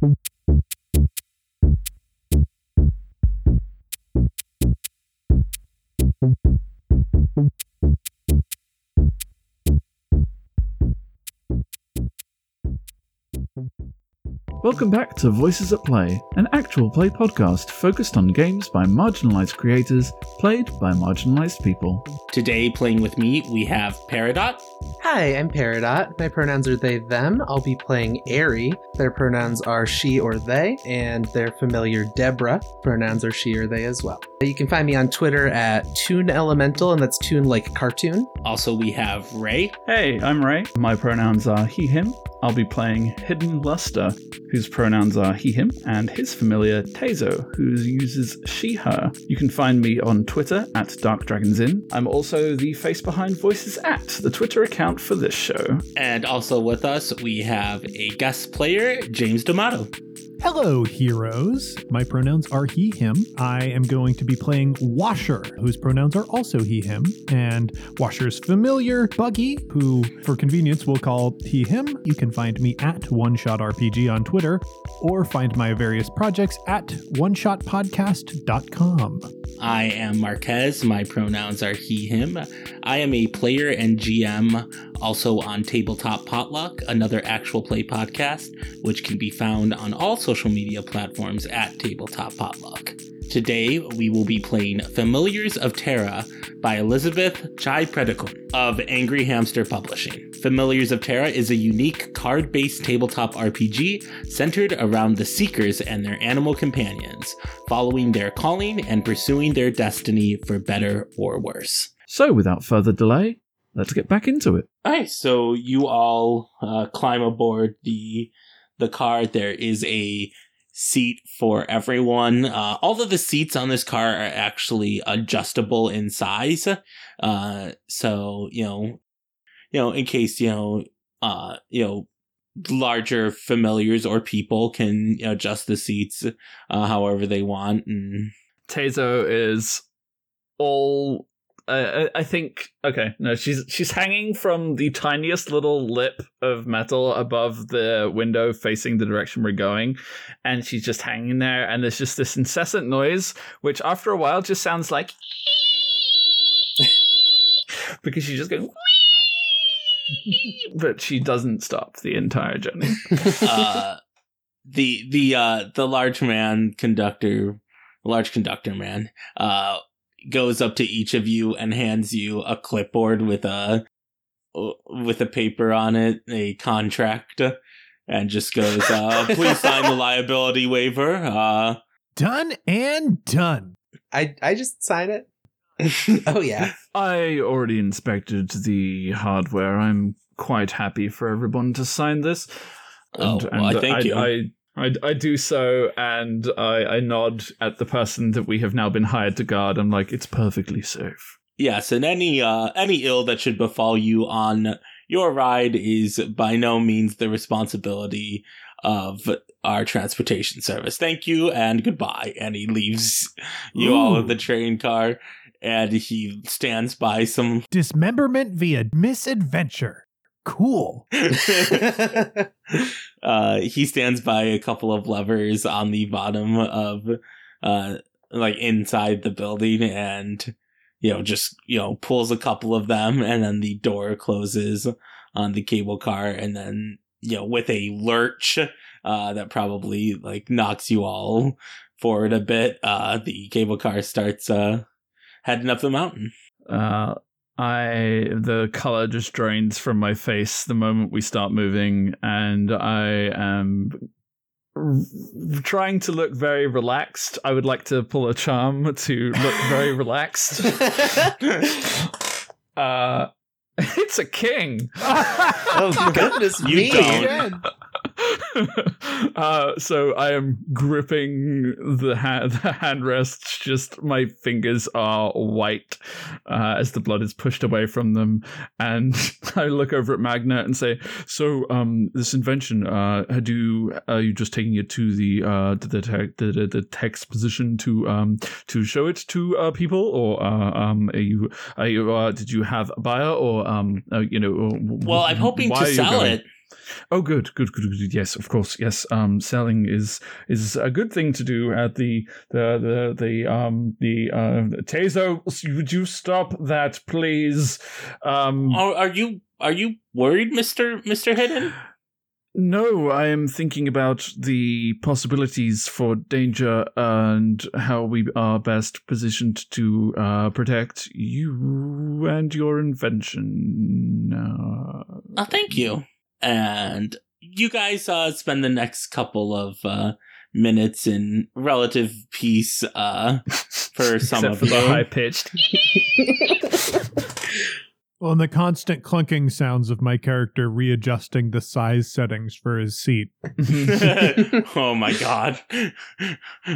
Thank you. Welcome back to Voices at Play, an actual play podcast focused on games by marginalized creators, played by marginalized people. Today, playing with me, we have Peridot. Hi, I'm Peridot. My pronouns are they, them. I'll be playing Airy. Their pronouns are she or they, and their familiar Deborah. Pronouns are she or they as well. You can find me on Twitter at Toon Elemental, and that's Toon like cartoon. Also, we have Ray. Hey, I'm Ray. My pronouns are he, him. I'll be playing Hidden Luster, whose pronouns are he, him, and his familiar Tezo, who uses she, her. You can find me on Twitter at Dark Dragons Inn. I'm also the face behind Voices at, the Twitter account for this show. And also with us, we have a guest player, James D'Amato. Hello, heroes. My pronouns are he, him. I am going to be playing Washer, whose pronouns are also he, him, and Washer's familiar, Buggy, who, for convenience, we'll call he, him. You can find me at One Shot RPG on Twitter, or find my various projects at oneshotpodcast.com. I am Marquez. My pronouns are he, him. I am a player and GM also on Tabletop Potluck, another actual play podcast, which can be found on all social media platforms at Tabletop Potluck. Today, we will be playing Familiars of Terra by Elizabeth Chaipraditkul of Angry Hamster Publishing. Familiars of Terra is a unique card based tabletop RPG centered around the Seekers and their animal companions, following their calling and pursuing their destiny for better or worse. So, without further delay, let's get back into it. Alright, so you all uh, climb aboard the the car. There is a seat for everyone. Uh, all of the seats on this car are actually adjustable in size. Uh, so you know, you know, in case you know, uh, you know, larger familiars or people can adjust the seats uh, however they want. And Tezo is all. Uh, I think okay. No, she's she's hanging from the tiniest little lip of metal above the window, facing the direction we're going, and she's just hanging there. And there's just this incessant noise, which after a while just sounds like because she's just going. but she doesn't stop the entire journey. uh, the the uh, the large man conductor, large conductor man, uh, goes up to each of you and hands you a clipboard with a with a paper on it, a contract, and just goes, uh, "Please sign the liability waiver." Uh, Done and done. I I just sign it. Oh yeah. I already inspected the hardware. I'm quite happy for everyone to sign this. Oh, well, I thank I, you. I, I, I do so, and I, I nod at the person that we have now been hired to guard. I'm like, it's perfectly safe. Yes, and any uh, any ill that should befall you on your ride is by no means the responsibility of our transportation service. Thank you and goodbye. And he leaves you all in the train car, and he stands by some. Dismemberment via misadventure. Cool. uh, he stands by a couple of levers on the bottom of, uh, like inside the building, and you know, just you know, pulls a couple of them, and then the door closes on the cable car, and then you know, with a lurch, uh, that probably like knocks you all forward a bit. Uh, the cable car starts uh heading up the mountain. Uh, I the color just drains from my face the moment we start moving, and I am r- trying to look very relaxed. I would like to pull a charm to look very relaxed. Uh, it's a king. oh goodness You me. don't. uh, so I am gripping the hand, the handrests. Just my fingers are white uh, as the blood is pushed away from them, and I look over at Magna and say, "So, um, this invention, uh, you are you just taking it to the uh to the tech the, the, the tech exposition to um to show it to uh people, or uh, um are you are you uh, did you have a buyer or um uh, you know? Well, I'm hoping to sell it. Oh, good, good, good, good. Yes, of course. Yes, um, selling is is a good thing to do at the the the the um the uh Tazo. Would you stop that, please? Um, Are, are you are you worried, Mister Mister Hidden? no, I am thinking about the possibilities for danger and how we are best positioned to uh, protect you and your invention. Uh, Oh, thank you. And you guys uh, spend the next couple of uh, minutes in relative peace uh, for some except of for the high pitched. Well, and the constant clunking sounds of my character readjusting the size settings for his seat. oh my god.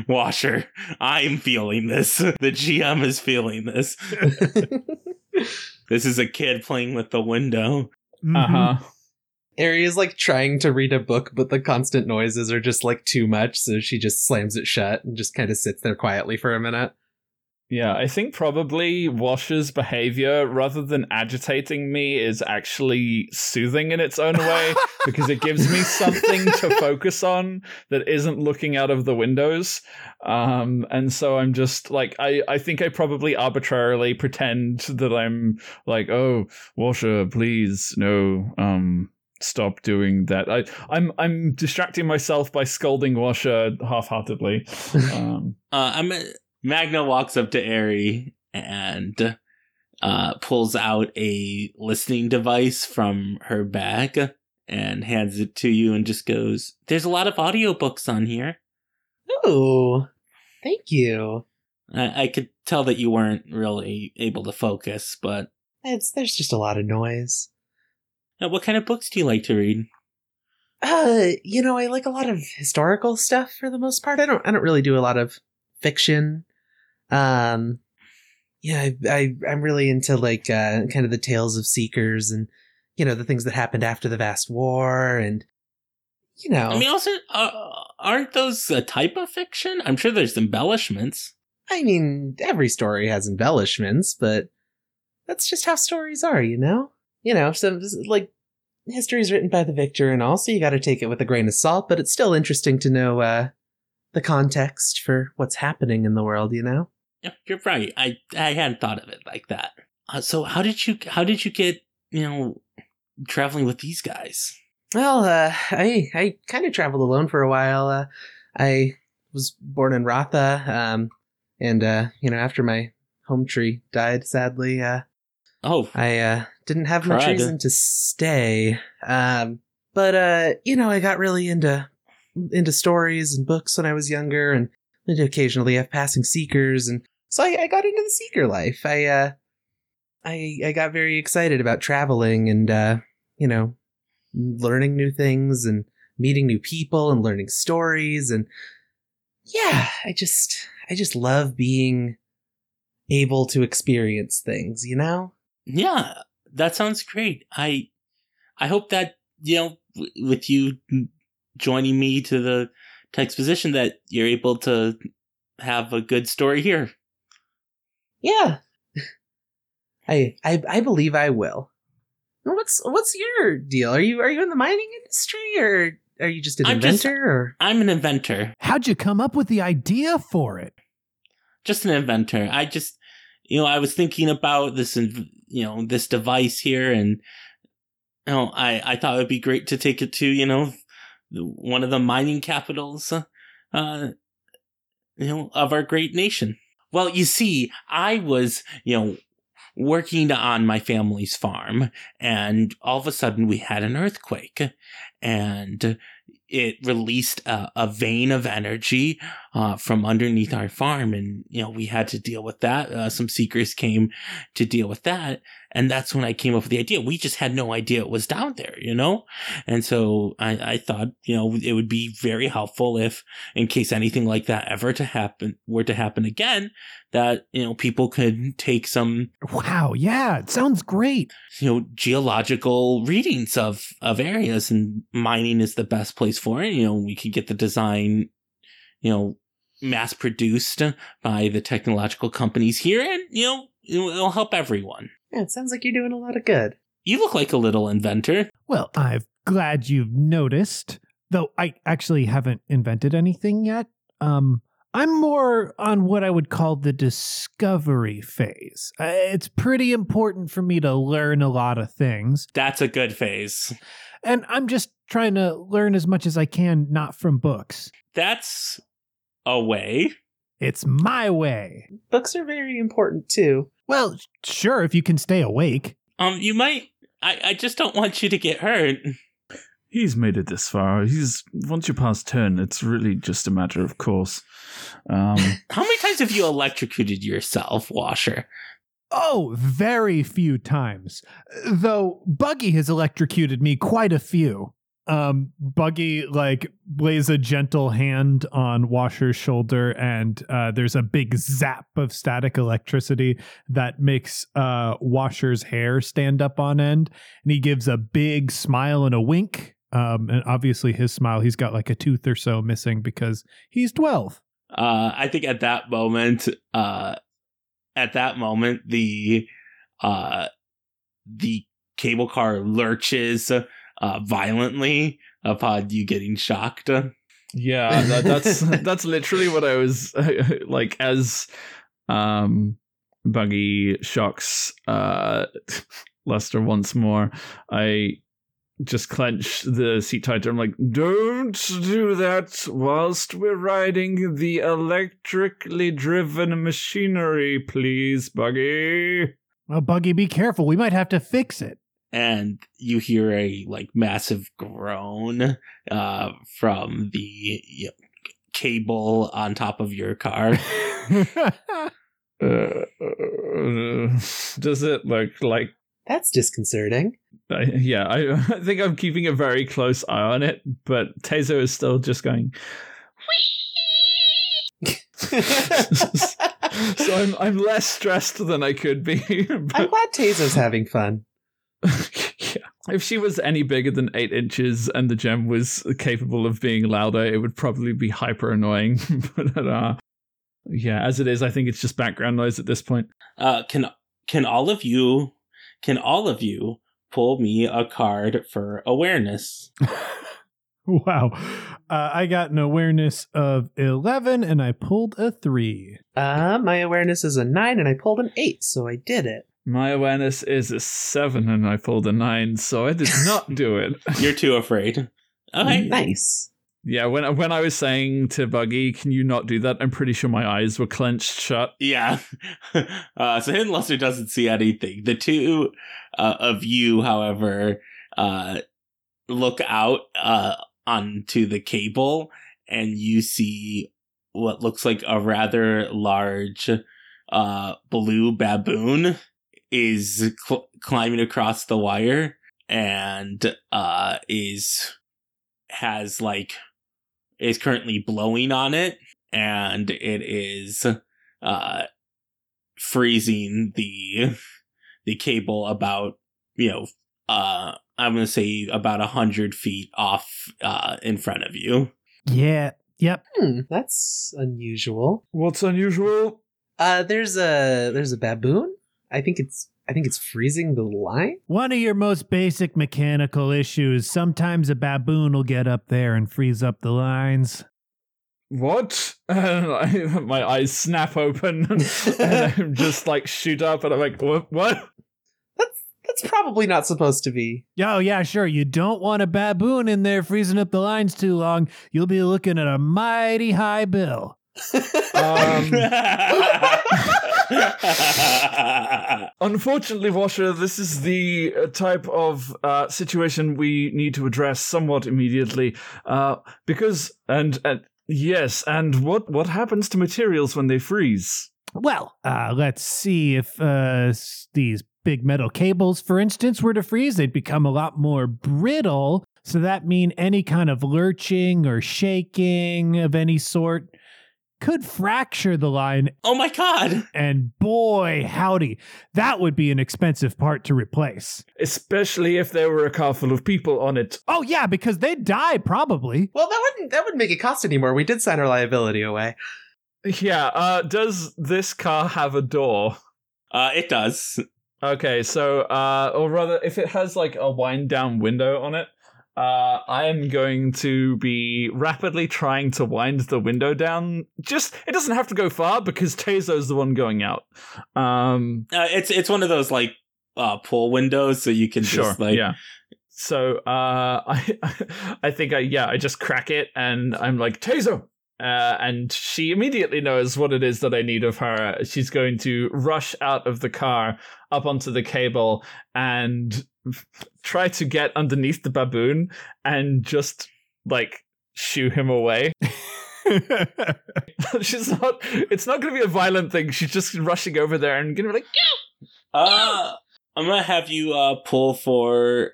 Washer, I'm feeling this. The GM is feeling this. This is a kid playing with the window. Mhm. Uh huh. Ari is like trying to read a book, but the constant noises are just like too much, so she just slams it shut and just kind of sits there quietly for a minute. Yeah, I think probably Washer's behavior, rather than agitating me, is actually soothing in its own way because it gives me something to focus on that isn't looking out of the windows. Um, and so I'm just like, I, I think I probably arbitrarily pretend that I'm like, oh, Washer, please, no, um, stop doing that. I, I'm, I'm distracting myself by scolding Washer half-heartedly. Um, Uh, I'm Magna walks up to Ari and uh, pulls out a listening device from her bag and hands it to you and just goes, There's a lot of audiobooks on here. Oh, thank you. I, I could tell that you weren't really able to focus, but It's there's just a lot of noise. Uh, what kind of books do you like to read? Uh, you know, I like a lot of historical stuff for the most part. I don't I don't really do a lot of fiction. Um yeah, I, I I'm really into like uh kind of the tales of seekers and you know, the things that happened after the vast war and you know, I mean, also, uh, aren't those a type of fiction? I'm sure there's embellishments. I mean, every story has embellishments, but that's just how stories are, you know? You know, so like history is written by the victor and all, so you got to take it with a grain of salt, but it's still interesting to know uh the context for what's happening in the world, you know? Yeah, you're right. I I hadn't thought of it like that. Uh, so how did you how did you get you know traveling with these guys? Well, uh I I kind of traveled alone for a while. Uh I was born in Ratha um and uh you know, after my home tree died sadly, uh Oh, I uh, didn't have much reason to stay. Um, but uh, you know, I got really into into stories and books when I was younger, and I'd occasionally have passing seekers, and so I, I got into the seeker life. I uh, I I got very excited about traveling and uh, you know, learning new things and meeting new people and learning stories and yeah, I just I just love being able to experience things, you know? Yeah, that sounds great. I I hope that you know w- with you joining me to the tech exposition that you're able to have a good story here. Yeah. I I I believe I will. What's what's your deal? Are you are you in the mining industry or are you just an I'm just- inventor or I'm an inventor. How'd you come up with the idea for it? just an inventor. I just, you know, I was thinking about this, inv- you know, this device here, and you know, I I thought it would be great to take it to, you know, one of the mining capitals, uh, you know, of our great nation. Well, you see, I was, you know, working on my family's farm, and all of a sudden we had an earthquake, and it released a, a vein of energy uh, from underneath our farm, and you know we had to deal with that. Uh, some seekers came to deal with that, and that's when I came up with the idea. We just had no idea it was down there, you know, and so I, I thought you know it would be very helpful if, in case anything like that ever to happen were to happen again, that you know people could take some Wow, yeah, it sounds great. you know geological readings of of areas. And mining is the best place for it. You know we could get the design you know mass produced by the technological companies here. And you know it'll, it'll help everyone Yeah, it sounds like you're doing a lot of good. you look like a little inventor Well, I'm glad you've noticed. Though I actually haven't invented anything yet. Um, I'm more on what I would call the discovery phase. Uh, It's pretty important for me to learn a lot of things, That's a good phase. and I'm just trying to learn as much as I can, not from books. That's a way. It's my way. Books are very important too. Well, sure, if you can stay awake. Um, you might. I, I just don't want you to get hurt. He's made it this far. He's once you pass ten, it's really just a matter of course. Um, How many times have you electrocuted yourself, Washer? Oh, very few times. Though Buggy has electrocuted me quite a few. Um, Buggy like lays a gentle hand on Washer's shoulder, and uh, there's a big zap of static electricity that makes uh, Washer's hair stand up on end, and he gives a big smile and a wink. Um, and obviously, his smile, he's got like a tooth or so missing because he's twelve. Uh, I think at that moment, uh, at that moment, the uh, the cable car lurches uh, violently upon you getting shocked. yeah, that, that's that's literally what I was like as um Buggy shocks uh Lester once more. I just clench the seat tighter. I'm like, don't do that whilst we're riding the electrically driven machinery, please, Buggy. Well, Buggy, be careful. We might have to fix it. And you hear a like massive groan uh, from the you know, cable on top of your car. Uh, uh, does it look like That's disconcerting. I, yeah, I, I think I'm keeping a very close eye on it, but Tezo is still just going. so I'm I'm less stressed than I could be. I'm glad Tazo's having fun. yeah, if she was any bigger than eight inches and the gem was capable of being louder, it would probably be hyper annoying. but uh, yeah, as it is, I think it's just background noise at this point. Uh, can can all of you can all of you pull me a card for awareness? wow. Uh, I got an awareness of 11 and I pulled a 3. Uh, my awareness is a nine, and I pulled an eight, so I did it. My awareness is a seven, and I pulled a nine, so I did not do it. You're too afraid. Okay. Nice. Yeah, when when I was saying to Buggy, "Can you not do that?" I'm pretty sure my eyes were clenched shut. Yeah. Uh, so Hidden Luster doesn't see anything. The two uh, of you, however, uh, look out uh, onto the cable and you see what looks like a rather large uh, blue baboon is cl- climbing across the wire and uh, is has like is currently blowing on it and it is uh freezing the the cable about you know uh i'm gonna say about a hundred feet off uh in front of you Yeah. Yep. Hmm, that's unusual. What's unusual? Uh, there's a there's a baboon. I think it's I think it's freezing the line. One of your most basic mechanical issues. Sometimes a baboon will get up there and freeze up the lines. What? My eyes snap open, and I'm just like shoot up, and I'm like, "What? What?" That's that's probably not supposed to be. Oh, yeah, sure. You don't want a baboon in there freezing up the lines too long. You'll be looking at a mighty high bill. Um, Unfortunately, Washer, this is the uh, type of uh, situation we need to address somewhat immediately. Uh, because, and, and yes, and what, what happens to materials when they freeze? Well, uh, let's see if uh, these big metal cables, for instance, were to freeze, they'd become a lot more brittle. So that mean any kind of lurching or shaking of any sort could fracture the line. oh my god And boy, howdy, that would be an expensive part to replace. Especially if there were a car full of people on it. Oh yeah, because they'd die probably. Well, that wouldn't that wouldn't make it cost anymore. We did sign our liability away. Yeah, uh, does this car have a door? uh it does Okay, so, uh, or rather, if it has like a wind down window on it, uh, I am going to be rapidly trying to wind the window down. Just it doesn't have to go far because Tazo's the one going out. Um, Uh, it's it's one of those like uh, pull windows, so you can sure, just like yeah. So uh, I I think I yeah I just crack it and I'm like Tazo. Uh, and she immediately knows what it is that I need of her. She's going to rush out of the car up onto the cable and try to get underneath the baboon and just like shoo him away. She's not. It's not going to be a violent thing. She's just rushing over there and going to be like, Uh, I'm gonna have you uh pull for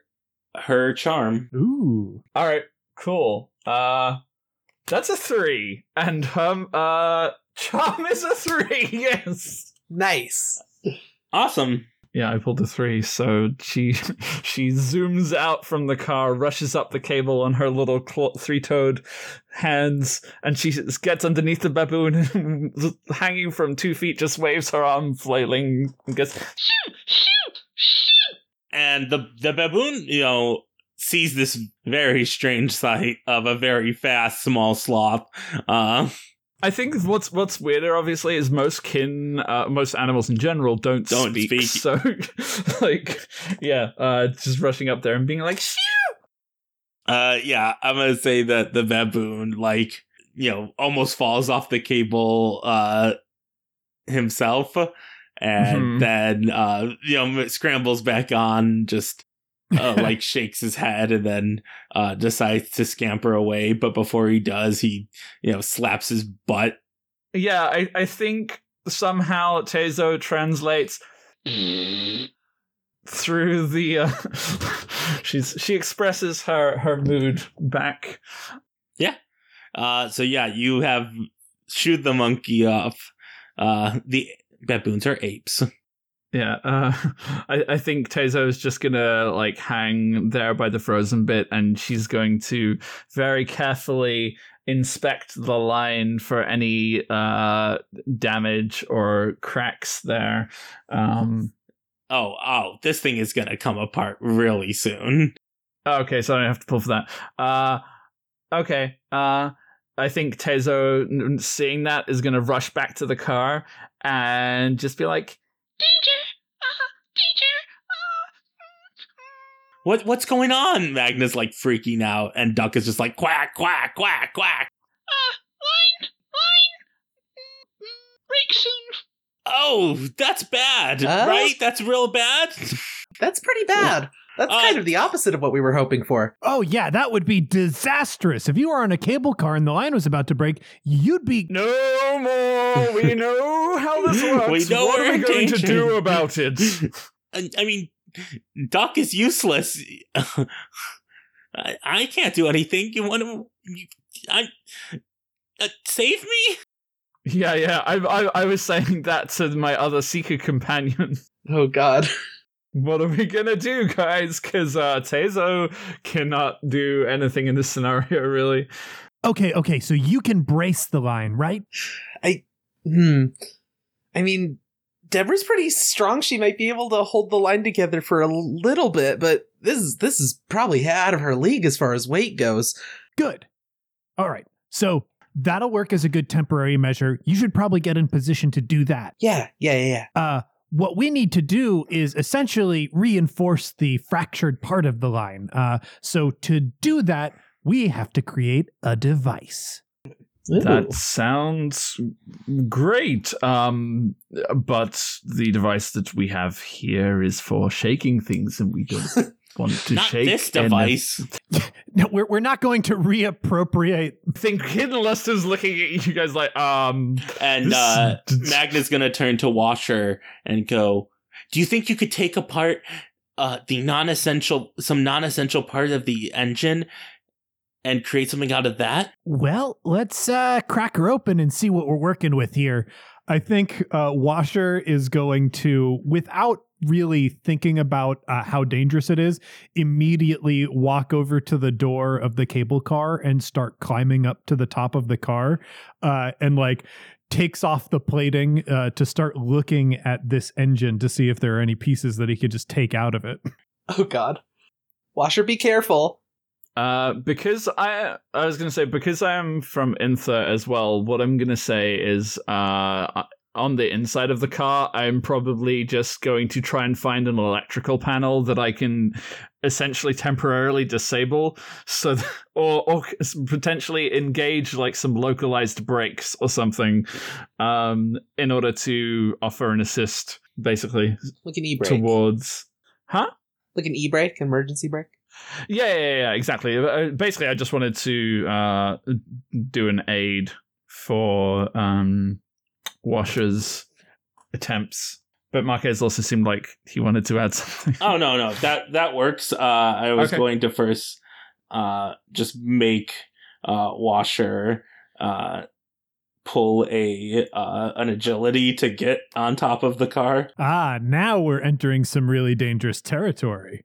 her charm. Ooh. "All right, cool. Uh, that's a three, and um, uh, charm is a three. Yes. Nice. Awesome. Yeah, I pulled a three. So she she zooms out from the car, rushes up the cable on her little claw- three-toed hands, and she gets underneath the baboon, and hanging from two feet, just waves her arm, flailing, and goes, shoot, shoot, shoot. And the the baboon, you know, sees this very strange sight of a very fast small sloth. Uh, I think what's what's weirder, obviously, is most kin, uh, most animals in general don't, Don't speak. speak. So, like, yeah, uh, just rushing up there and being like, "Shoo!" uh, yeah, I'm gonna say that the baboon, like, you know, almost falls off the cable uh himself, and Mhm. then uh, you know, scrambles back on, just uh, like shakes his head and then uh, decides to scamper away. But before he does, he you know slaps his butt. yeah. I I think somehow Tezo translates through the. Uh, she's she expresses her her mood back. Yeah. Uh, so yeah, you have shoot the monkey off. Uh, the baboons are apes. Yeah, uh, I, I think Tezo is just gonna like hang there by the frozen bit, and she's going to very carefully inspect the line for any uh, damage or cracks there. Um, Oh, oh, this thing is gonna come apart really soon. okay, so I don't have to pull for that. Uh, okay, uh, I think Tezo, seeing that, is gonna rush back to the car and just be like, What what's going on? Magna's like freaking out, and Duck is just like quack quack quack quack. Line line breaks. Oh, that's bad, Uh? right? That's real bad. That's pretty bad. That's Uh, kind of the opposite of what we were hoping for. Oh, yeah, that would be disastrous. If you were on a cable car and the line was about to break, you'd be. No more. We know how this works. We know what we're we going to do about it? I, I mean, Duck is useless. I, I can't do anything. You want to? You, I uh, save me? yeah, yeah. I, I, I was saying that to my other seeker companion. Oh God. What are we gonna do, guys? Because uh, Tezo cannot do anything in this scenario, really. Okay, okay, so you can brace the line, right? Hmm. I mean, Deborah's pretty strong. She might be able to hold the line together for a little bit, but this is this is probably out of her league as far as weight goes. Good. All right. So that'll work as a good temporary measure. You should probably get in position to do that. Yeah, yeah, yeah, yeah. Uh, what we need to do is essentially reinforce the fractured part of the line. Uh, so to do that, we have to create a device. That sounds great. Um, but the device that we have here is for shaking things, and we don't want to Not shake this any- device. No, we're, we're not going to reappropriate. I think Hidden Luster's looking at you guys like, um, And This- uh, Magna's gonna turn to Washer and go, "Do you think you could take apart uh, the non-essential, some non-essential part of the engine, and create something out of that?" Well, let's uh, crack her open and see what we're working with here. I think uh, Washer is going to, without really thinking about uh, how dangerous it is, immediately walk over to the door of the cable car and start climbing up to the top of the car uh, and like takes off the plating uh, to start looking at this engine to see if there are any pieces that he could just take out of it. Oh God. Washer, be careful. Uh, because I I was gonna say because I am from Inther as well. What I'm gonna say is uh on the inside of the car, I'm probably just going to try and find an electrical panel that I can essentially temporarily disable, so or or potentially engage like some localized brakes or something, um, in order to offer an assist, basically Like an e-brake. towards. Huh? Like an e-brake, emergency brake. Yeah, yeah, yeah, exactly. Uh, Basically, I just wanted to uh, do an aid for um, Washer's attempts, but Marquez also seemed like he wanted to add something. Oh no, no, that that works. Uh, I was Okay. going to first uh, just make uh, Washer uh, pull a uh, an agility to get on top of the car. Ah, now we're entering some really dangerous territory.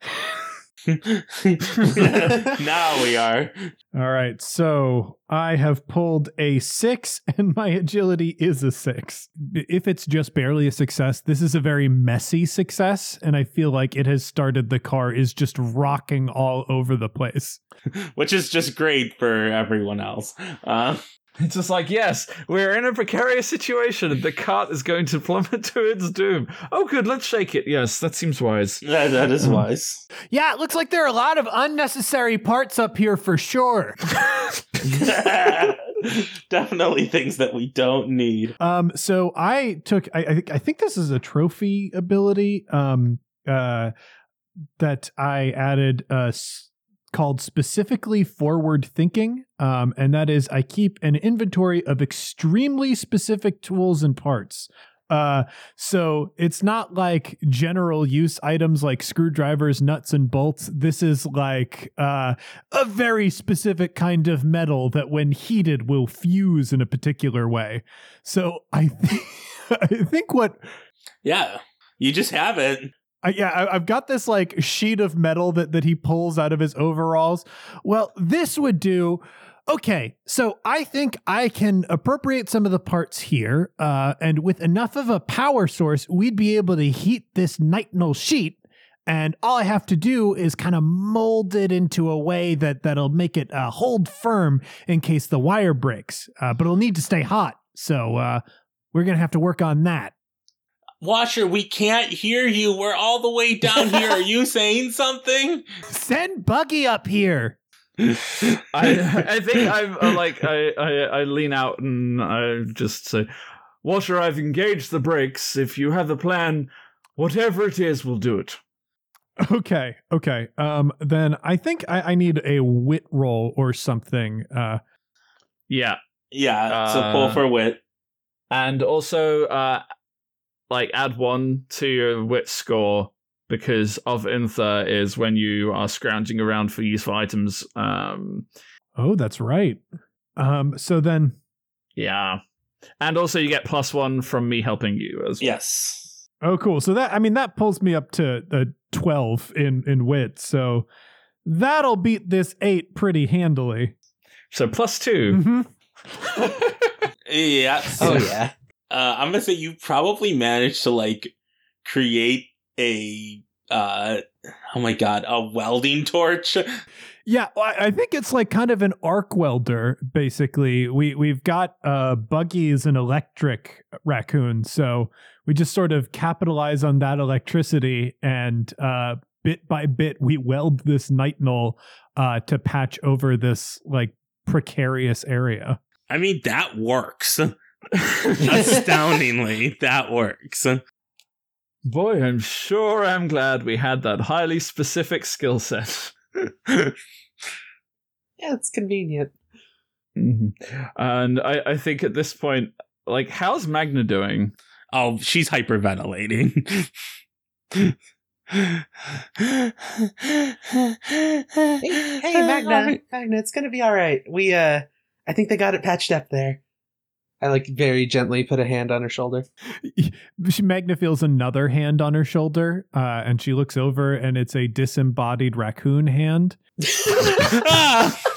now we are. All right, so I have pulled a six, and my agility is a six. If it's just barely a success, this is a very messy success, and I feel like it has started the car is just rocking all over the place. which is just great for everyone else. Uh, It's just like, yes, we're in a precarious situation, the cart is going to plummet to its doom. Oh, good, let's shake it. Yes, that seems wise. that, that is wise. Yeah, it looks like there are a lot of unnecessary parts up here for sure. Definitely things that we don't need. Um, so I took I I think I think this is a trophy ability um uh that I added uh s- called specifically forward thinking. Um, and that is I keep an inventory of extremely specific tools and parts. Uh, so it's not like general use items like screwdrivers, nuts, and bolts. This is like uh, a very specific kind of metal that, when heated, will fuse in a particular way. So I I think what Yeah, you just have it. I, yeah, I, I've got this like sheet of metal that that he pulls out of his overalls. Well, this would do. Okay, so I think I can appropriate some of the parts here, uh, and with enough of a power source, we'd be able to heat this nitinol sheet. And all I have to do is kind of mold it into a way that that'll make it uh, hold firm in case the wire breaks. Uh, but it'll need to stay hot, so uh, we're gonna have to work on that. Washer, we can't hear you. We're all the way down here. Are you saying something? Send Buggy up here. I I think I'm uh, like I, I I lean out and I just say, Washer, I've engaged the brakes. If you have a plan, whatever it is, we'll do it. Okay, okay. Um, then I think I, I need a wit roll or something. Uh, Yeah, Yeah, so Uh, pull for wit. and also uh like add one to your wit score because of Inther is when you are scrounging around for useful items. Um, oh, that's right. Um, so then, yeah, and also you get plus one from me helping you as well. Yes. oh, cool. So that I mean that pulls me up to a twelve in in wit. So that'll beat this eight pretty handily. So plus two. hmm Yeah. Oh yeah. Uh, I'm gonna say you probably managed to like create a uh oh my god a welding torch. Yeah, I I think it's like kind of an arc welder. Basically, we we've got uh, Buggy is an electric raccoon, so we just sort of capitalize on that electricity, and uh, bit by bit, we weld this nitinol uh, to patch over this like precarious area. I mean that works. Astoundingly, that works. Boy, I'm sure I'm glad we had that highly specific skill set. Yeah, it's convenient. Mhm. And I, I think at this point, like, how's Magna doing? Oh, she's hyperventilating. Hey, hey Magna, Magna, it's gonna be all right. We uh, I think they got it patched up there. I like very gently put a hand on her shoulder. She Magna feels another hand on her shoulder, uh, and she looks over, and it's a disembodied raccoon hand. Ah!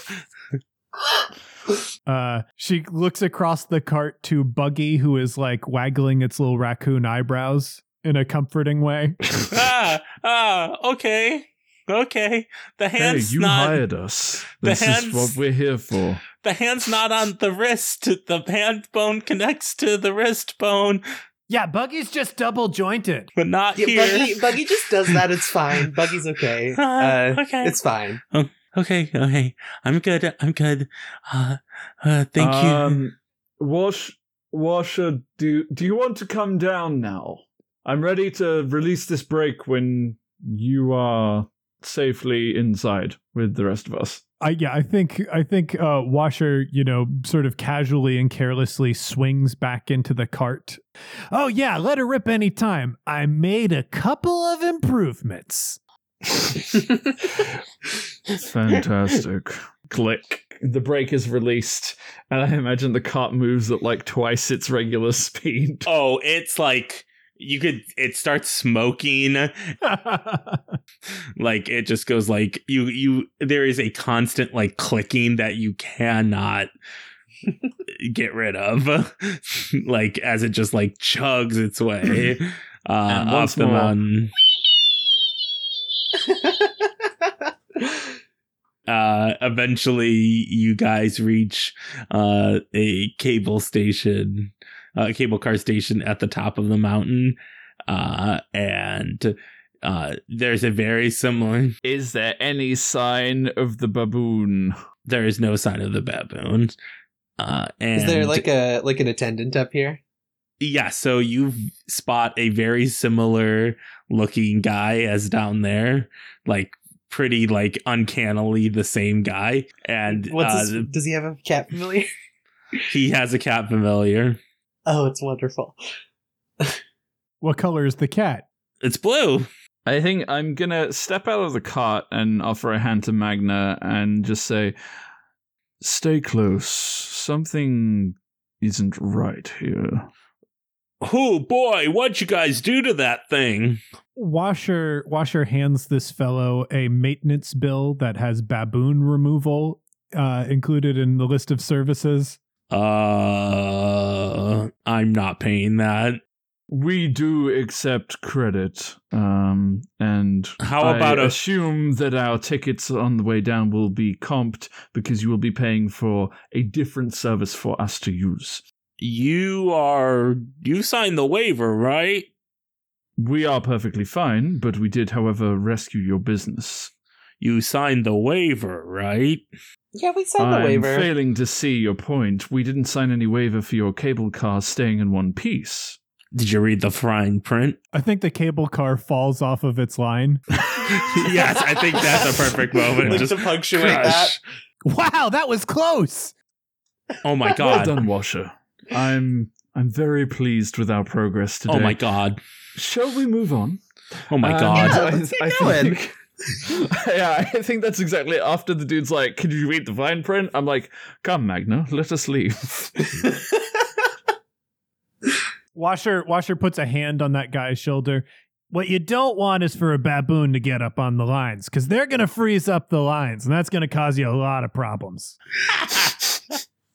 Uh, she looks across the cart to Buggy, who is like waggling its little raccoon eyebrows in a comforting way. ah, ah, okay. Okay, the Hey, hand's you not hired us. the This hands- is what we're here for. the hand's not on the wrist. The hand bone connects to the wrist bone, Yeah, Buggy's just double jointed. but not Yeah, here. Buggy, Buggy just does that. It's fine. Buggy's okay. Uh, Uh, okay. It's fine. Okay, okay. I'm good. I'm good. Uh, uh thank you. Um, Wash, Washer, do do you want to come down now? I'm ready to release this brake when you are safely inside with the rest of us. I yeah, I think I think uh, Washer, you know, sort of casually and carelessly swings back into the cart. Oh yeah, let her rip any time. I made a couple of improvements. Fantastic. Click. The brake is released, and I imagine the cart moves at like twice its regular speed. oh, it's like you could. It starts smoking. Like it just goes like you. You. There is a constant like clicking that you cannot get rid of. like as it just like chugs its way uh, up the mountain. uh eventually you guys reach uh a cable station a cable car station at the top of the mountain uh and uh there's a very similar Is there any sign of the baboon? there is no sign of the baboon uh and Is there like a like an attendant up here? yeah so you spot a very similar looking guy as down there like pretty like uncannily the same guy and What's uh, his, does he have a cat familiar? he has a cat familiar Oh, it's wonderful. what color is the cat? it's blue I think I'm gonna step out of the cart and offer a hand to Magna and just say, "Stay close. Something isn't right here." oh boy what'd you guys do to that thing Washer Washer hands this fellow a maintenance bill that has baboon removal uh, included in the list of services. Uh i'm not paying that We do accept credit, um, and How I about assume that our tickets on the way down will be comped because you will be paying for a different service for us to use. you are you signed the waiver right We are perfectly fine, but we did, however, rescue your business. You signed the waiver right Yeah, we signed the waiver. I'm waiver. failing to see your point. We didn't sign any waiver for your cable car staying in one piece. did you read the fine print I think the cable car falls off of its line. yes i think that's a perfect moment Like just to punctuate crush. Wow, that was close. oh my god. Well god done, Washer. I'm I'm very pleased with our progress today. oh my god Shall we move on? oh my Um, god Yeah, let's get going. think, yeah, I think that's exactly it. after the dude's like, "Can you read the fine print?" I'm like, "Come, Magna, let us leave." Washer Washer puts a hand on that guy's shoulder. What you don't want is for a baboon to get up on the lines because they're going to freeze up the lines, and that's going to cause you a lot of problems.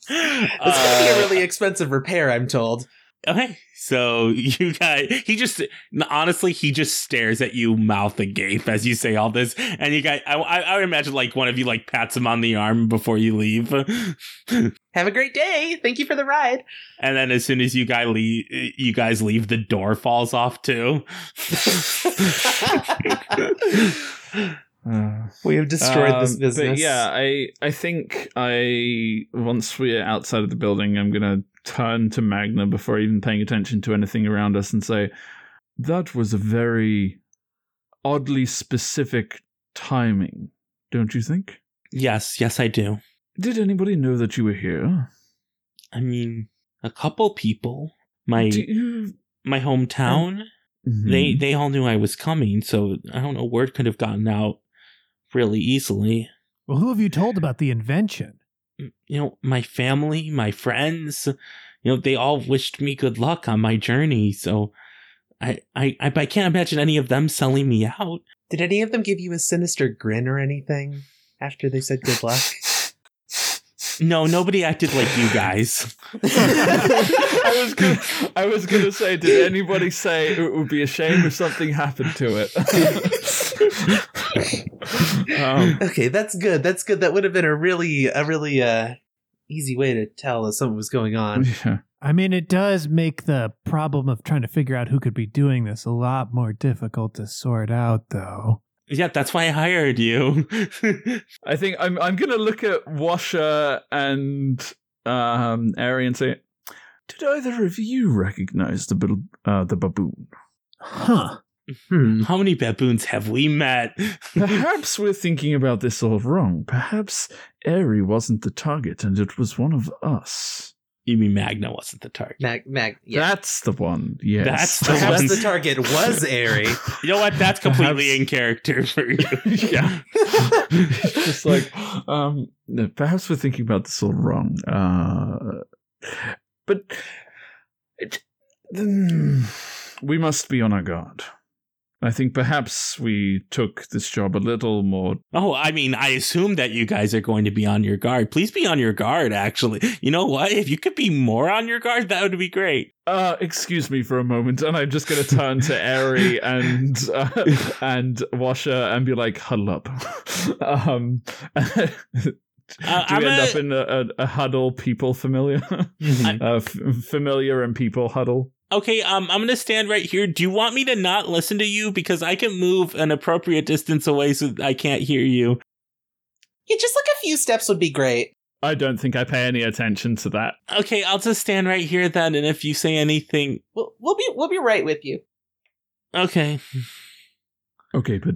It's gonna be a uh, really expensive repair, I'm told. Okay, so you guys, he just honestly, he just stares at you, mouth agape, as you say all this, and you guys, I, I, I would imagine like one of you like pats him on the arm before you leave, Have a great day. Thank you for the ride. And then as soon as you guys leave, you guys leave, the door falls off too. Uh, we have destroyed this Um, business. But yeah, I I think I once we're outside of the building, I'm gonna turn to Magna before even paying attention to anything around us and say, "That was a very oddly specific timing, don't you think? yes, yes, I do. Did anybody know that you were here? I mean, a couple people, my you?" my hometown, Mhm. they they all knew I was coming, so I don't know word could have gotten out really easily. Well, who have you told about the invention? You know, my family, my friends, you know, they all wished me good luck on my journey. So I, I, I, I can't imagine any of them selling me out. Did any of them give you a sinister grin or anything after they said good luck? No, nobody acted like you guys. I was gonna, I was gonna say, did anybody say it would be a shame if something happened to it? Um, okay, that's good. That's good. That would have been a really, a really uh, easy way to tell if something was going on. yeah. I mean, it does make the problem of trying to figure out who could be doing this a lot more difficult to sort out, though. Yeah, that's why I hired you. I think I'm I'm gonna look at Washer and um Ari and say, did either of you recognize the bab- uh, the baboon? Huh. Hmm. How many baboons have we met? Perhaps we're thinking about this all wrong. Perhaps Airy wasn't the target and it was one of us. you mean Magna wasn't the target? Mag, mag, yeah. That's the one. Yes. That's the Perhaps one. the target was Airy. You know what? That's completely Perhaps- in character for you. yeah. It's just like, um, no, perhaps we're thinking about this all wrong. Uh, but it, mm, we must be on our guard. I think perhaps we took this job a little more. Oh, I mean, I assume that you guys are going to be on your guard. Please be on your guard, actually. You know what? If you could be more on your guard, that would be great. Uh, excuse me for a moment, and I'm just going to turn to Airy and uh, and Washer and be like, huddle up. um, do we Uh, I'm end a- up in a, a, a huddle? People familiar, uh, f- familiar and people huddle. Okay, um, I'm gonna stand right here. Do you want me to not listen to you? Because I can move an appropriate distance away so I can't hear you. yeah, just like a few steps would be great. I don't think I pay any attention to that. Okay, I'll just stand right here then, and if you say anything, We'll, we'll be we'll be right with you. okay. Okay, but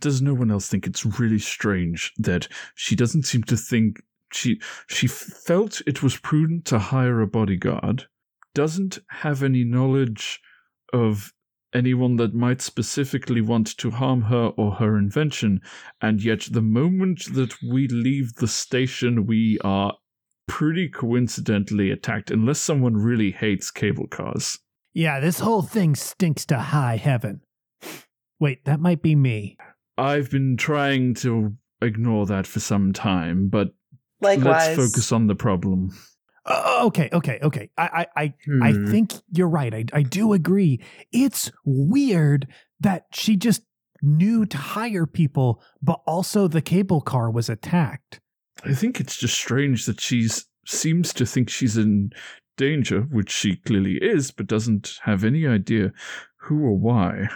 does no one else think it's really strange that she doesn't seem to think she she felt it was prudent to hire a bodyguard, doesn't have any knowledge of anyone that might specifically want to harm her or her invention, and yet the moment that we leave the station we are pretty coincidentally attacked unless someone really hates cable cars. Yeah, this whole thing stinks to high heaven. Wait, that might be me. I've been trying to ignore that for some time, but Likewise. let's focus on the problem. Uh, okay, okay, okay. I, I, I, Hmm. I think you're right. I, I do agree. It's weird that she just knew to hire people, but also the cable car was attacked. I think it's just strange that she's seems to think she's in danger, which she clearly is, but doesn't have any idea who or why,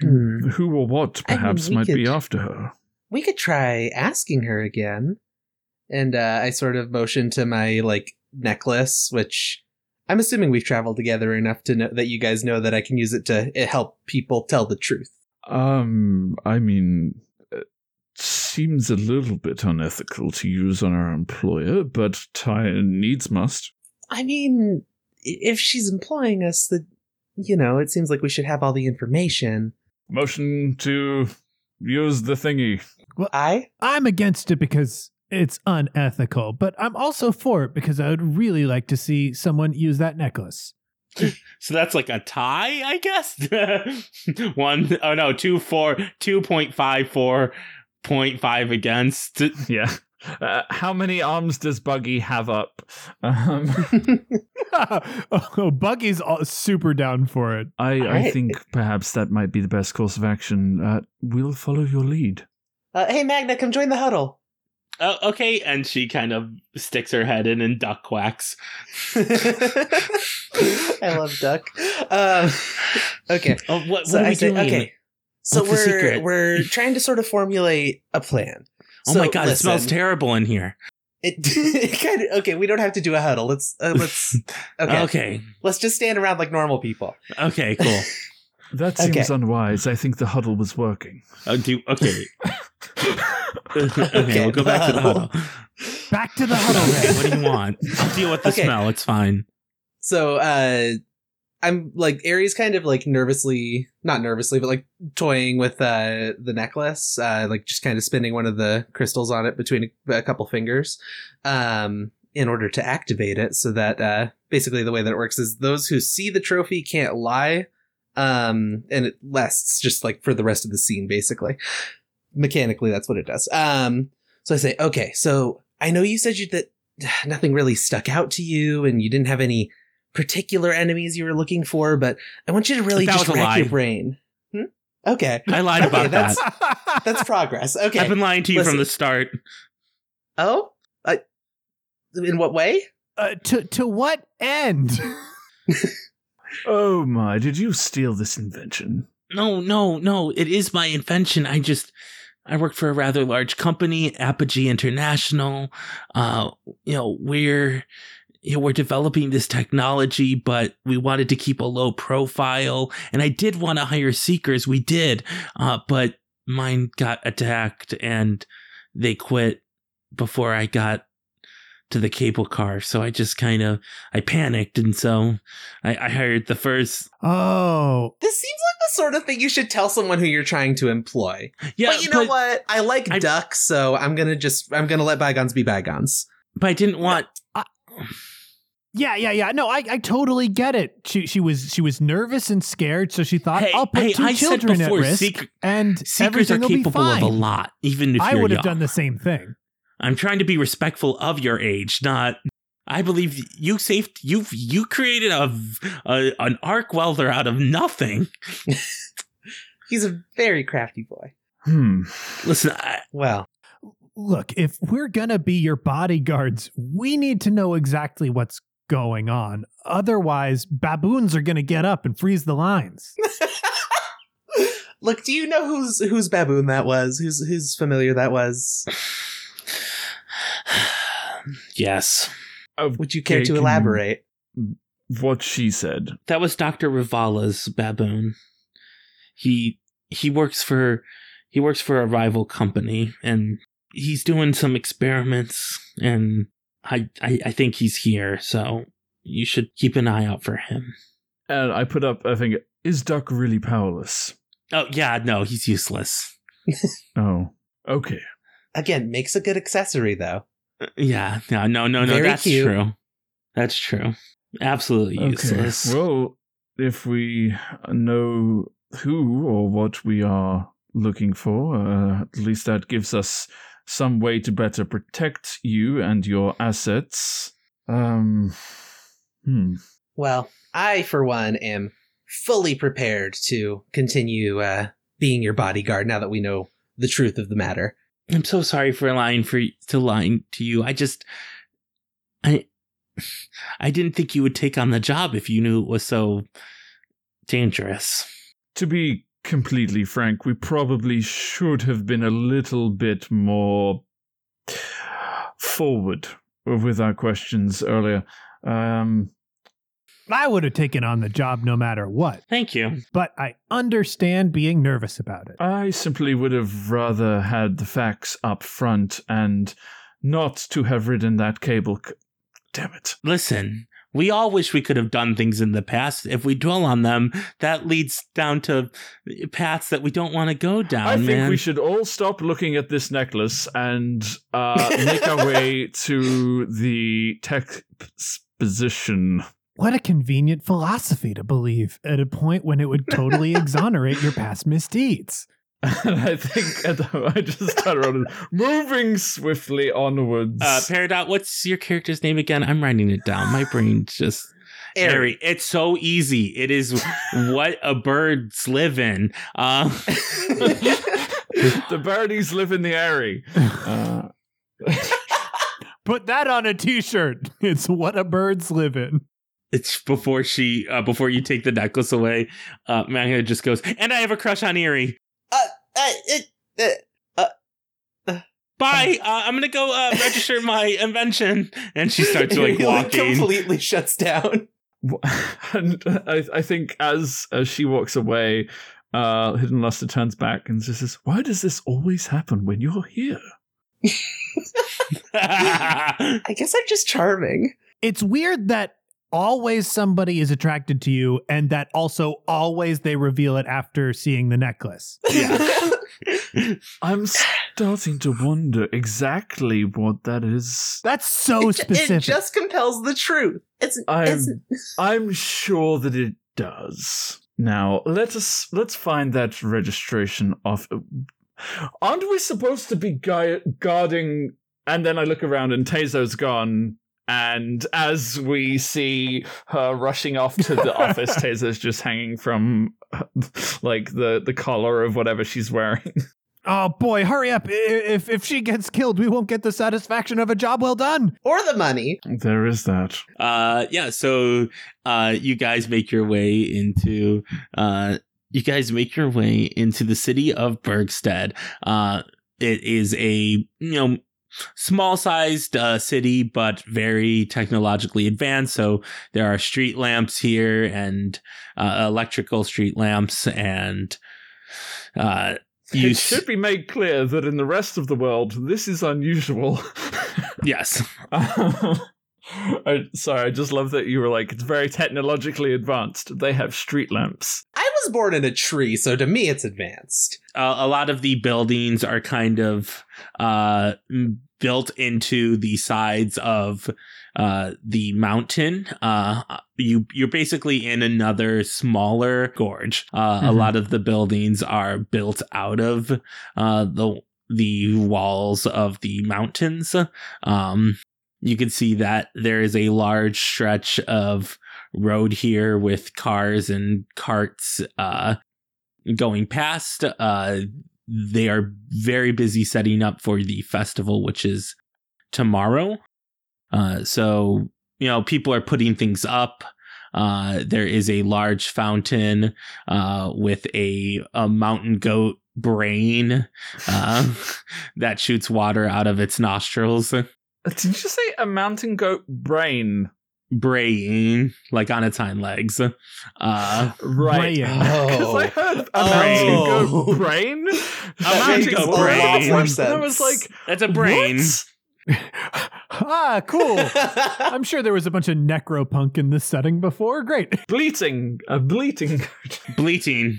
Hmm. who or what I mean, perhaps we might be after her. we could try asking her again. And uh, I sort of motion to my like necklace, which I'm assuming we've traveled together enough to know that you guys know that I can use it to uh, help people tell the truth. Um, I mean, it seems a little bit unethical to use on our employer, but time needs must. I mean, if she's employing us, that you know, it seems like we should have all the information. Motion to use the thingy. Well, I I'm against it because it's unethical, but I'm also for it because I would really like to see someone use that necklace. So that's like a tie, I guess. One, oh no, two, four, two point five, four point five against. Yeah. Uh, how many arms does Buggy have up? Um, oh, Buggy's all super down for it. I, I think perhaps that might be the best course of action. Uh, we'll follow your lead. uh, hey Magna, come join the huddle. Oh, okay, and she kind of sticks her head in and duck quacks. I love duck. Um, okay, Oh, what, what so are we I say, doing? okay. So What's we're secret? we're trying to sort of formulate a plan. Oh So, my god, it smells terrible in here. It, it kind of okay. We don't have to do a huddle. Let's uh, let's okay. Okay, Let's just stand around like normal people. okay, cool. That seems Okay. unwise. I think the huddle was working. Uh, do okay. okay, we'll go back to the huddle. Back to the huddle. Okay, what do you want? I'll deal with the Okay. smell. It's fine. So uh I'm like Airy's kind of like nervously not nervously, but like toying with uh the necklace, uh like just kind of spinning one of the crystals on it between a, a couple fingers. Um in order to activate it so that uh basically the way that it works is those who see the trophy can't lie. Um and it lasts just like for the rest of the scene basically. Mechanically that's what it does. Um so I say, okay, so I know you said you that nothing really stuck out to you and you didn't have any particular enemies you were looking for, but I want you to really That just rack lie. your brain. Okay. I lied Okay, about that. that's- That's progress. Okay. I've been lying to you Listen. from the start. oh? Uh, in what way? uh, to to what end? Oh my, did you steal this invention? No, no, no. It is my invention. I just I worked for a rather large company, Apogee International. Uh, you know, we're you know, we're developing this technology, but we wanted to keep a low profile. And I did want to hire seekers. We did. Uh, but mine got attacked and they quit before I got to the cable car. So I just kind of I panicked and so I, I hired the first oh, This seems like the sort of thing you should tell someone who you're trying to employ. yeah, but you know what? I like I- ducks, so I'm gonna just I'm gonna let bygones be bygones. But I didn't want yeah, yeah, yeah. No, I, I totally get it. She she was she was nervous and scared, so she thought, Hey, "I'll put hey, two I said children at risk, seek- and Seekers are everything will be capable fine." of a lot, even if I would have done the same thing. I'm trying to be respectful of your age, not. I believe you saved you've You created a, a an arc welder out of nothing. He's a very crafty boy. Hmm. Listen, I, Well, Look, if we're gonna be your bodyguards, we need to know exactly what's going on. Otherwise, baboons are gonna get up and freeze the lines. look, do you know whose whose baboon that was? Whose whose familiar that was? yes, Would you care to elaborate? What she said. that was Doctor Rivala's baboon. He he works for he works for a rival company, and he's doing some experiments. And I I, I think he's here, so you should keep an eye out for him. And I put up, I think, is Duck really powerless? Oh yeah, no, he's useless. Oh, okay. Again, makes a good accessory though. Yeah, no, no, no, no. Very that's cute. true. That's true. Absolutely useless. Well, if we know who or what we are looking for, uh, at least that gives us some way to better protect you and your assets. Um, hmm. Well, I for one am fully prepared to continue uh, being your bodyguard now that we know the truth of the matter. I'm so sorry for lying for to lying to you. I just, I, I didn't think you would take on the job if you knew it was so dangerous. To be completely frank, we probably should have been a little bit more forward with our questions earlier. Um, I would have taken on the job no matter what, Thank you. but I understand being nervous about it. I simply would have rather had the facts up front and not to have ridden that cable. C- Damn it. Listen, we all wish we could have done things in the past. If we dwell on them, that leads down to paths that we don't want to go down. I think man. we should all stop looking at this necklace and uh, make our way to the tech exposition. What a convenient philosophy to believe at a point when it would totally exonerate your past misdeeds. And I think I just turn around and moving swiftly onwards. Uh, Peridot, what's your character's name again? I'm writing it down. My brain just Airy. airy. It's so easy. It is what a birds live in. Uh, the birdies live in the airy. Uh, Put that on a t-shirt. It's what a birds live in. It's before she, uh, before you take the necklace away. Uh, Magna just goes, and I have a crush on Airy. uh, uh, it, uh, Bye. Uh, I'm gonna go uh, register my invention. And she starts to like walking. completely shuts down. and I, I think as as she walks away, uh, Hidden Luster turns back and just says, "Why does this always happen when you're here?" I guess I'm just charming. It's weird that always somebody is attracted to you and that also always they reveal it after seeing the necklace. I'm starting to wonder exactly what that is. That's so it, specific. it just compels the truth. It's, I'm- it's I'm sure that it does. Now let us let's find that registration off. Aren't we supposed to be gui- guarding? And then I look around and Tazo's gone. And as we see her rushing off to the office, Tazo's just hanging from like the the collar of whatever she's wearing. Oh boy, hurry up. If if she gets killed, we won't get the satisfaction of a job well done. or the money. There is that. Uh, yeah. So, uh, you guys make your way into, uh, you guys make your way into the city of Bergstead. Uh, it is a, you know, small sized, uh, city, but very technologically advanced. So there are street lamps here and, uh, electrical street lamps and, uh, you it s- should be made clear that in the rest of the world, this is unusual. yes. I, sorry, I just love that you were like, it's very technologically advanced. They have street lamps. I was born in a tree, so to me it's advanced. uh, a lot of the buildings are kind of uh, m- built into the sides of uh, the mountain. Uh, you you're basically in another smaller gorge. Uh, A Mhm. lot of the buildings are built out of uh, the the walls of the mountains. Um, you can see that there is a large stretch of road here with cars and carts uh, going past. They are very busy setting up for the festival, which is tomorrow. Uh, so, you know, people are putting things up. Uh, there is a large fountain uh, with a, a mountain goat brain uh, that shoots water out of its nostrils. Did you say a mountain goat brain? Braying, like on its hind legs. Uh, Right. Braying. Because I heard a Oh. mountain goat brain. A That mountain makes goat brain. more I was like, that's a brain. what? ah, cool. I'm sure there was a bunch of necropunk in this setting before. Great. Bleating. A bleating bleating,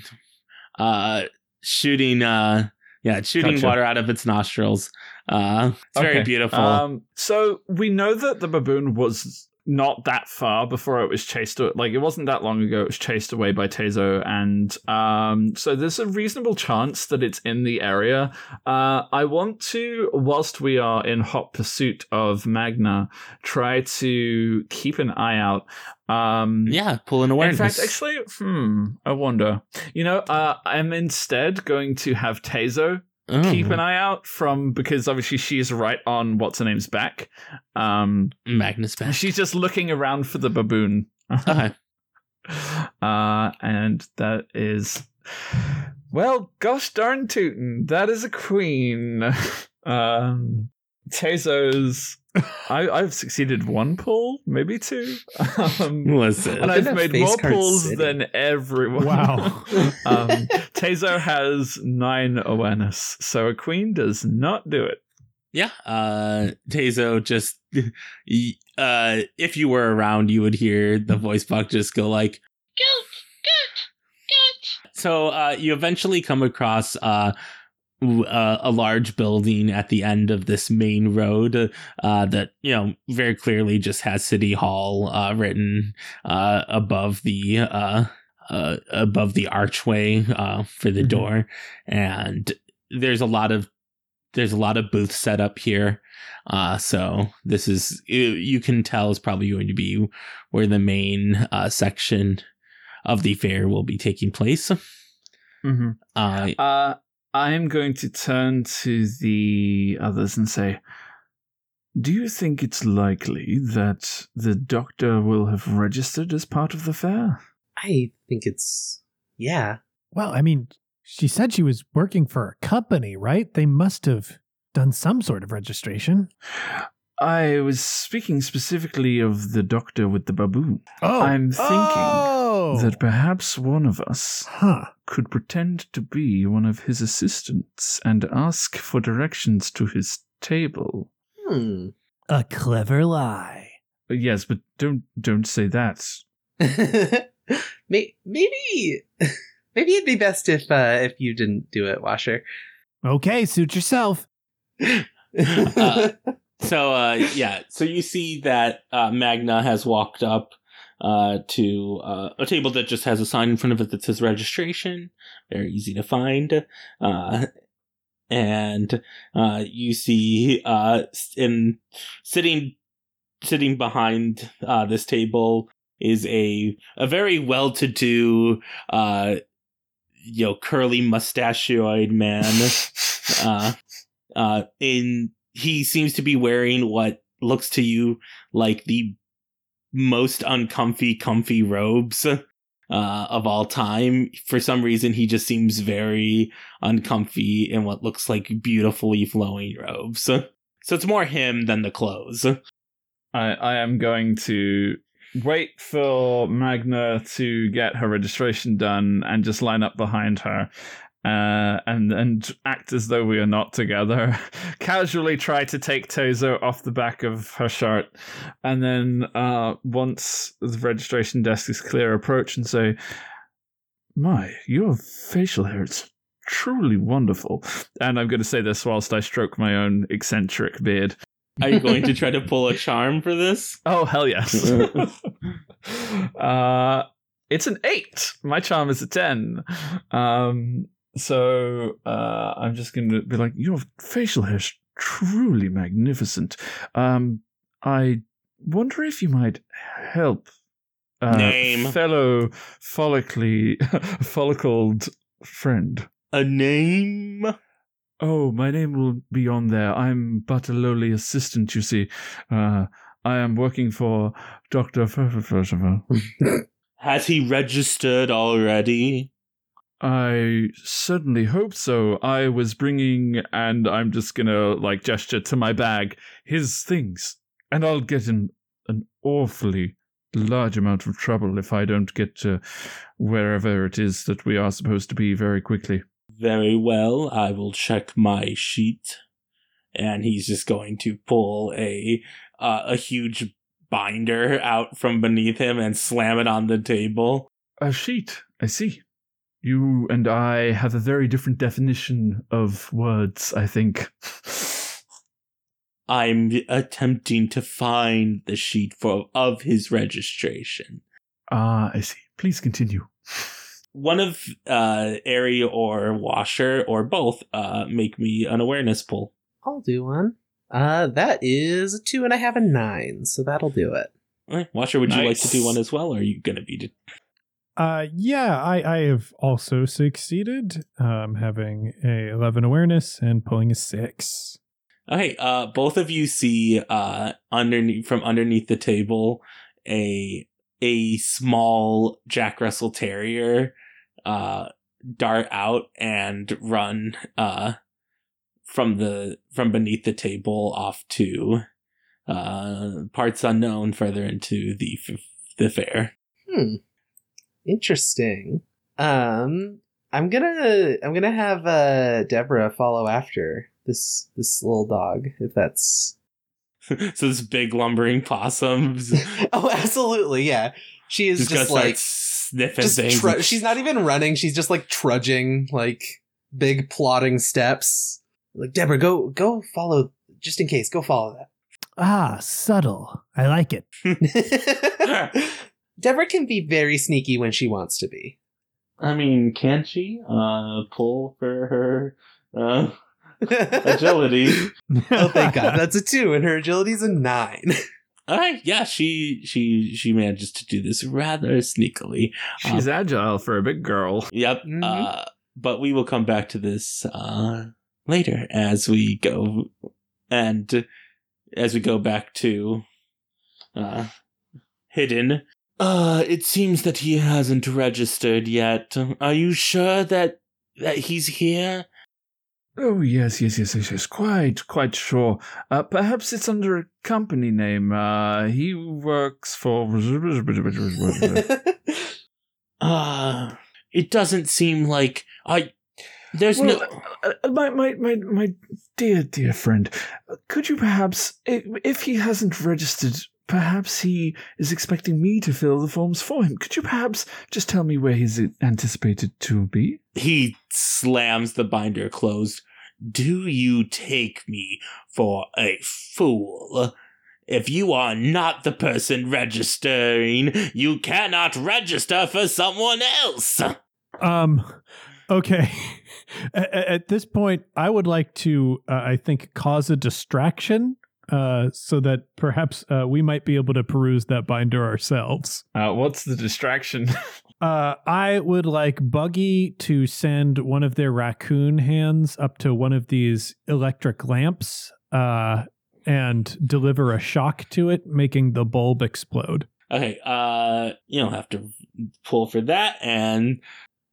uh, shooting, uh, yeah, it's shooting Gotcha. water out of its nostrils. Uh, it's very beautiful. Um, so we know that the baboon was not that far before it was chased. Like it wasn't that long ago. It was chased away by Tezo, and um, so there's a reasonable chance that it's in the area. Uh, I want to, whilst we are in hot pursuit of Magna, try to keep an eye out. Um, yeah, pull an in fact, actually, hmm, I wonder. You know, uh, I'm instead going to have Tezo Oh, keep an eye out from because obviously she's right on what's her name's back. Um, Magna's back. she's just looking around for the baboon. Uh, and that is, well, gosh darn tootin', that is a queen. um, Tezo's. I, I've succeeded one pull, maybe two. Um, Listen, and I've made more card pulls sitting. than everyone. Wow. um, Tezo has nine awareness, so a queen does not do it. yeah. Uh, Tezo just, uh, if you were around, you would hear the voice box just go like, So uh, you eventually come across uh, w- uh, a large building at the end of this main road uh, that you know very clearly just has City Hall uh, written uh, above the uh, uh, above the archway uh, for the Mhm. door, and there's a lot of there's a lot of booths set up here. Uh, so this is you, you can tell is probably going to be where the main uh, section of the fair will be taking place. Mm-hmm. Uh, I am going to turn to the others and say, Do you think it's likely that the doctor will have registered as part of the fair? I think it's yeah. Well, I mean, she said she was working for a company, right? They must have done some sort of registration. I was speaking specifically of the doctor with the baboon. Oh, I'm thinking oh. That perhaps one of us huh? could pretend to be one of his assistants and ask for directions to his table. Hmm. A clever lie. Yes, but don't don't say that. Maybe maybe it'd be best if uh, if you didn't do it, Washer. Okay, suit yourself. Uh, so uh, yeah, so you see that uh, Magna has walked up uh, to uh, a table that just has a sign in front of it that says registration. Very easy to find. Uh, and uh, you see uh, in sitting sitting behind uh, this table is a a very well to do uh, you know curly mustachioid man. uh, uh, in he seems to be wearing what looks to you like the most uncomfy, comfy robes uh, of all time. For some reason, he just seems very uncomfy in what looks like beautifully flowing robes. So it's more him than the clothes. I, I am going to wait for Magna to get her registration done and just line up behind her. Uh, and and act as though we are not together. Casually try to take Tozo off the back of her shirt, and then uh, once the registration desk is clear, approach and say, "My, your facial hair is truly wonderful." And I'm going to say this whilst I stroke my own eccentric beard. Are you going to try to pull a charm for this? Oh hell yes! uh, it's an eight. My charm is a ten. Um, so uh, I'm just going to be like, your facial hair is truly magnificent. Um, I wonder if you might help. Uh, Name. fellow follicly follicled friend. A name? Oh, my name will be on there. I'm but a lowly assistant, you see. Uh, I am working for Dr. Has he registered already? I certainly hope so. I was bringing, and I'm just gonna like gesture to my bag, his things, and I'll get in an awfully large amount of trouble if I don't get to wherever it is that we are supposed to be very quickly. Very well, I will check my sheet. And he's just going to pull a uh, a huge binder out from beneath him and slam it on the table. A sheet, I see. You and I have a very different definition of words, I think. I'm attempting to find the sheet for of his registration. Ah, I see. Please continue. One of uh Airy or Washer or both uh make me an awareness pull. I'll do one. Uh, that is a two and I have a nine, so that'll do it. Okay, Washer, would you like to do one as well, or are you gonna be de- Uh, yeah, I, I have also succeeded, um, having a 11 awareness and pulling a six. Okay, uh, both of you see uh, underneath from underneath the table a a small Jack Russell Terrier uh, dart out and run uh, from the from beneath the table off to uh, parts unknown further into the f- the fair. Hmm. Interesting. Um, I'm gonna I'm gonna have uh Deborah follow after this this little dog if that's. so this big lumbering possum oh, absolutely, yeah. She is just, just, like sniffing just things. tru- she's not even running. She's just like trudging, like big plodding steps. Like Deborah, go go follow just in case. Go follow that. Ah, subtle. I like it. that. Deborah can be very sneaky when she wants to be. I mean, can she uh, pull for her uh, agility? oh, thank God, that's a two, and her agility's a nine. All right, yeah, she she she manages to do this rather sneakily. She's agile for a big girl. Yep. Mhm. Uh, but we will come back to this uh, later as we go and as we go back to uh, hidden. Uh, it seems that he hasn't registered yet. Are you sure that that he's here? Oh yes, yes, yes, yes, yes. Quite, quite sure. Uh, perhaps it's under a company name. Uh, he works for. Uh, it doesn't seem like I. There's Well, no. uh, uh, my, my, my, my dear, dear friend, could you perhaps, if he hasn't registered, perhaps he is expecting me to fill the forms for him. Could you perhaps just tell me where he's anticipated to be? He slams the binder closed. Do you take me for a fool? If you are not the person registering, you cannot register for someone else. Um, okay. at, at this point, I would like to, uh, I think, cause a distraction uh, so that perhaps uh, we might be able to peruse that binder ourselves. Uh, what's the distraction? Uh, I would like Buggy to send one of their raccoon hands up to one of these electric lamps uh, and deliver a shock to it, making the bulb explode. Okay, uh, you don't have to pull for that, and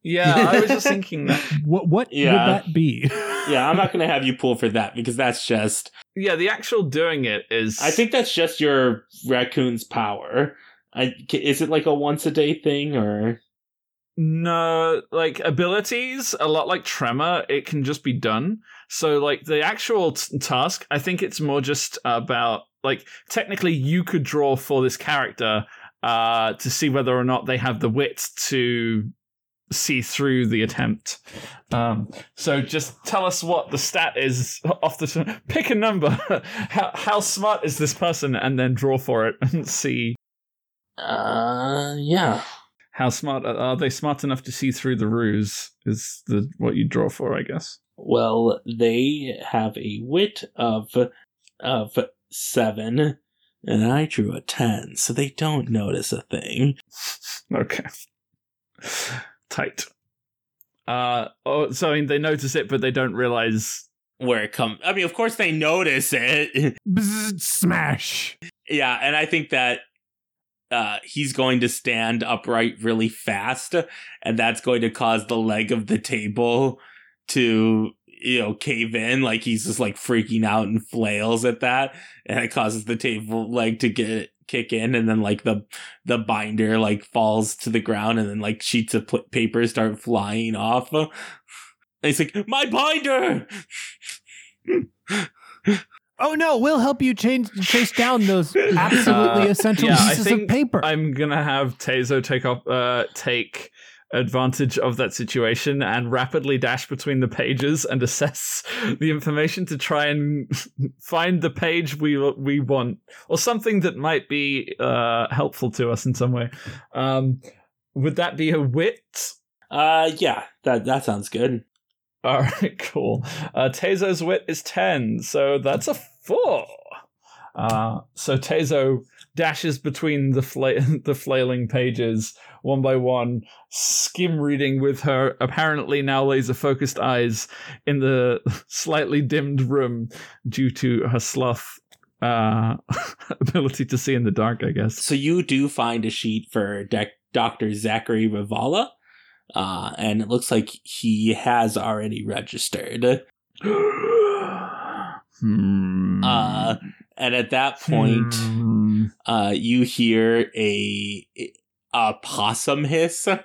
yeah, I was just thinking that. What what Yeah. would that be? yeah, I'm not gonna have you pull for that because that's just. Yeah, the actual doing it is. I think that's just your raccoon's power. I is it like a once a day thing or? No, like abilities, a lot like Tremor, it can just be done. So, like the actual t- task, I think it's more just about like technically you could draw for this character uh, to see whether or not they have the wit to see through the attempt. Um, so, just tell us what the stat is off the pick a number. how how smart is this person, and then draw for it and see Uh, yeah. how smart are they smart enough to see through the ruse is the what you draw for i guess Well, they have a wit of of seven, and I drew a ten, so they don't notice a thing. okay tight uh oh so i mean they notice it but they don't realize Where it comes, I mean, of course they notice it. Bzzz, smash. yeah, and I think that uh, he's going to stand upright really fast, and that's going to cause the leg of the table to you know cave in. Like he's just like freaking out and flails at that, and it causes the table leg to get kick in, and then like the the binder like falls to the ground, and then like sheets of pl- paper start flying off. And he's like, "My binder!" Oh no, we'll help you change chase down those absolutely Uh, essential yeah, I pieces think of paper. i'm gonna have tazo take up uh take advantage of that situation and rapidly dash between the pages and assess the information to try and find the page we we want or something that might be uh helpful to us in some way um would that be a wit Uh, yeah, that that sounds good. All right, cool. Uh, Tezo's wit is 10, so that's a 4. Uh, so Tezo dashes between the, fla- the flailing pages one by one, skim reading with her apparently now laser focused eyes in the slightly dimmed room due to her sloth uh, ability to see in the dark, I guess. So you do find a sheet for Dr. Zachary Rivala, uh, and it looks like he has already registered. hmm. Uh, and at that point, Hmm. Uh, you hear a a possum hiss,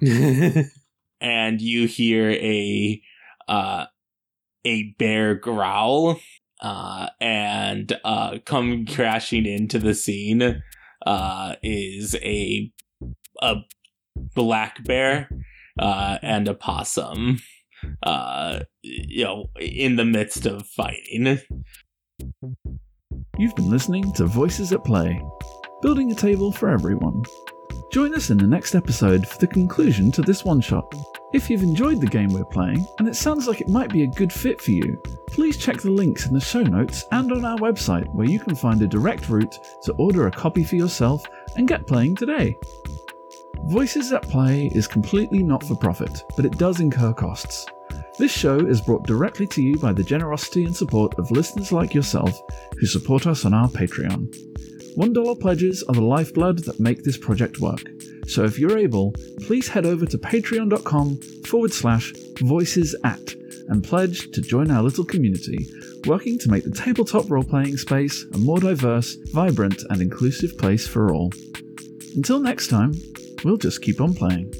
and you hear a uh, a bear growl, uh, and uh, come crashing into the scene uh, is a a black bear uh, and a possum. Uh, you know, in the midst of fighting. You've been listening to Voices at Play, building a table for everyone. Join us in the next episode for the conclusion to this one shot. If you've enjoyed the game we're playing, and it sounds like it might be a good fit for you, please check the links in the show notes and on our website where you can find a direct route to order a copy for yourself and get playing today. Voices at Play is completely not for profit, but it does incur costs. This show is brought directly to you by the generosity and support of listeners like yourself who support us on our Patreon. $1 pledges are the lifeblood that make this project work. So if you're able, please head over to patreon.com forward slash voices at and pledge to join our little community, working to make the tabletop role playing space a more diverse, vibrant, and inclusive place for all. Until next time, we'll just keep on playing.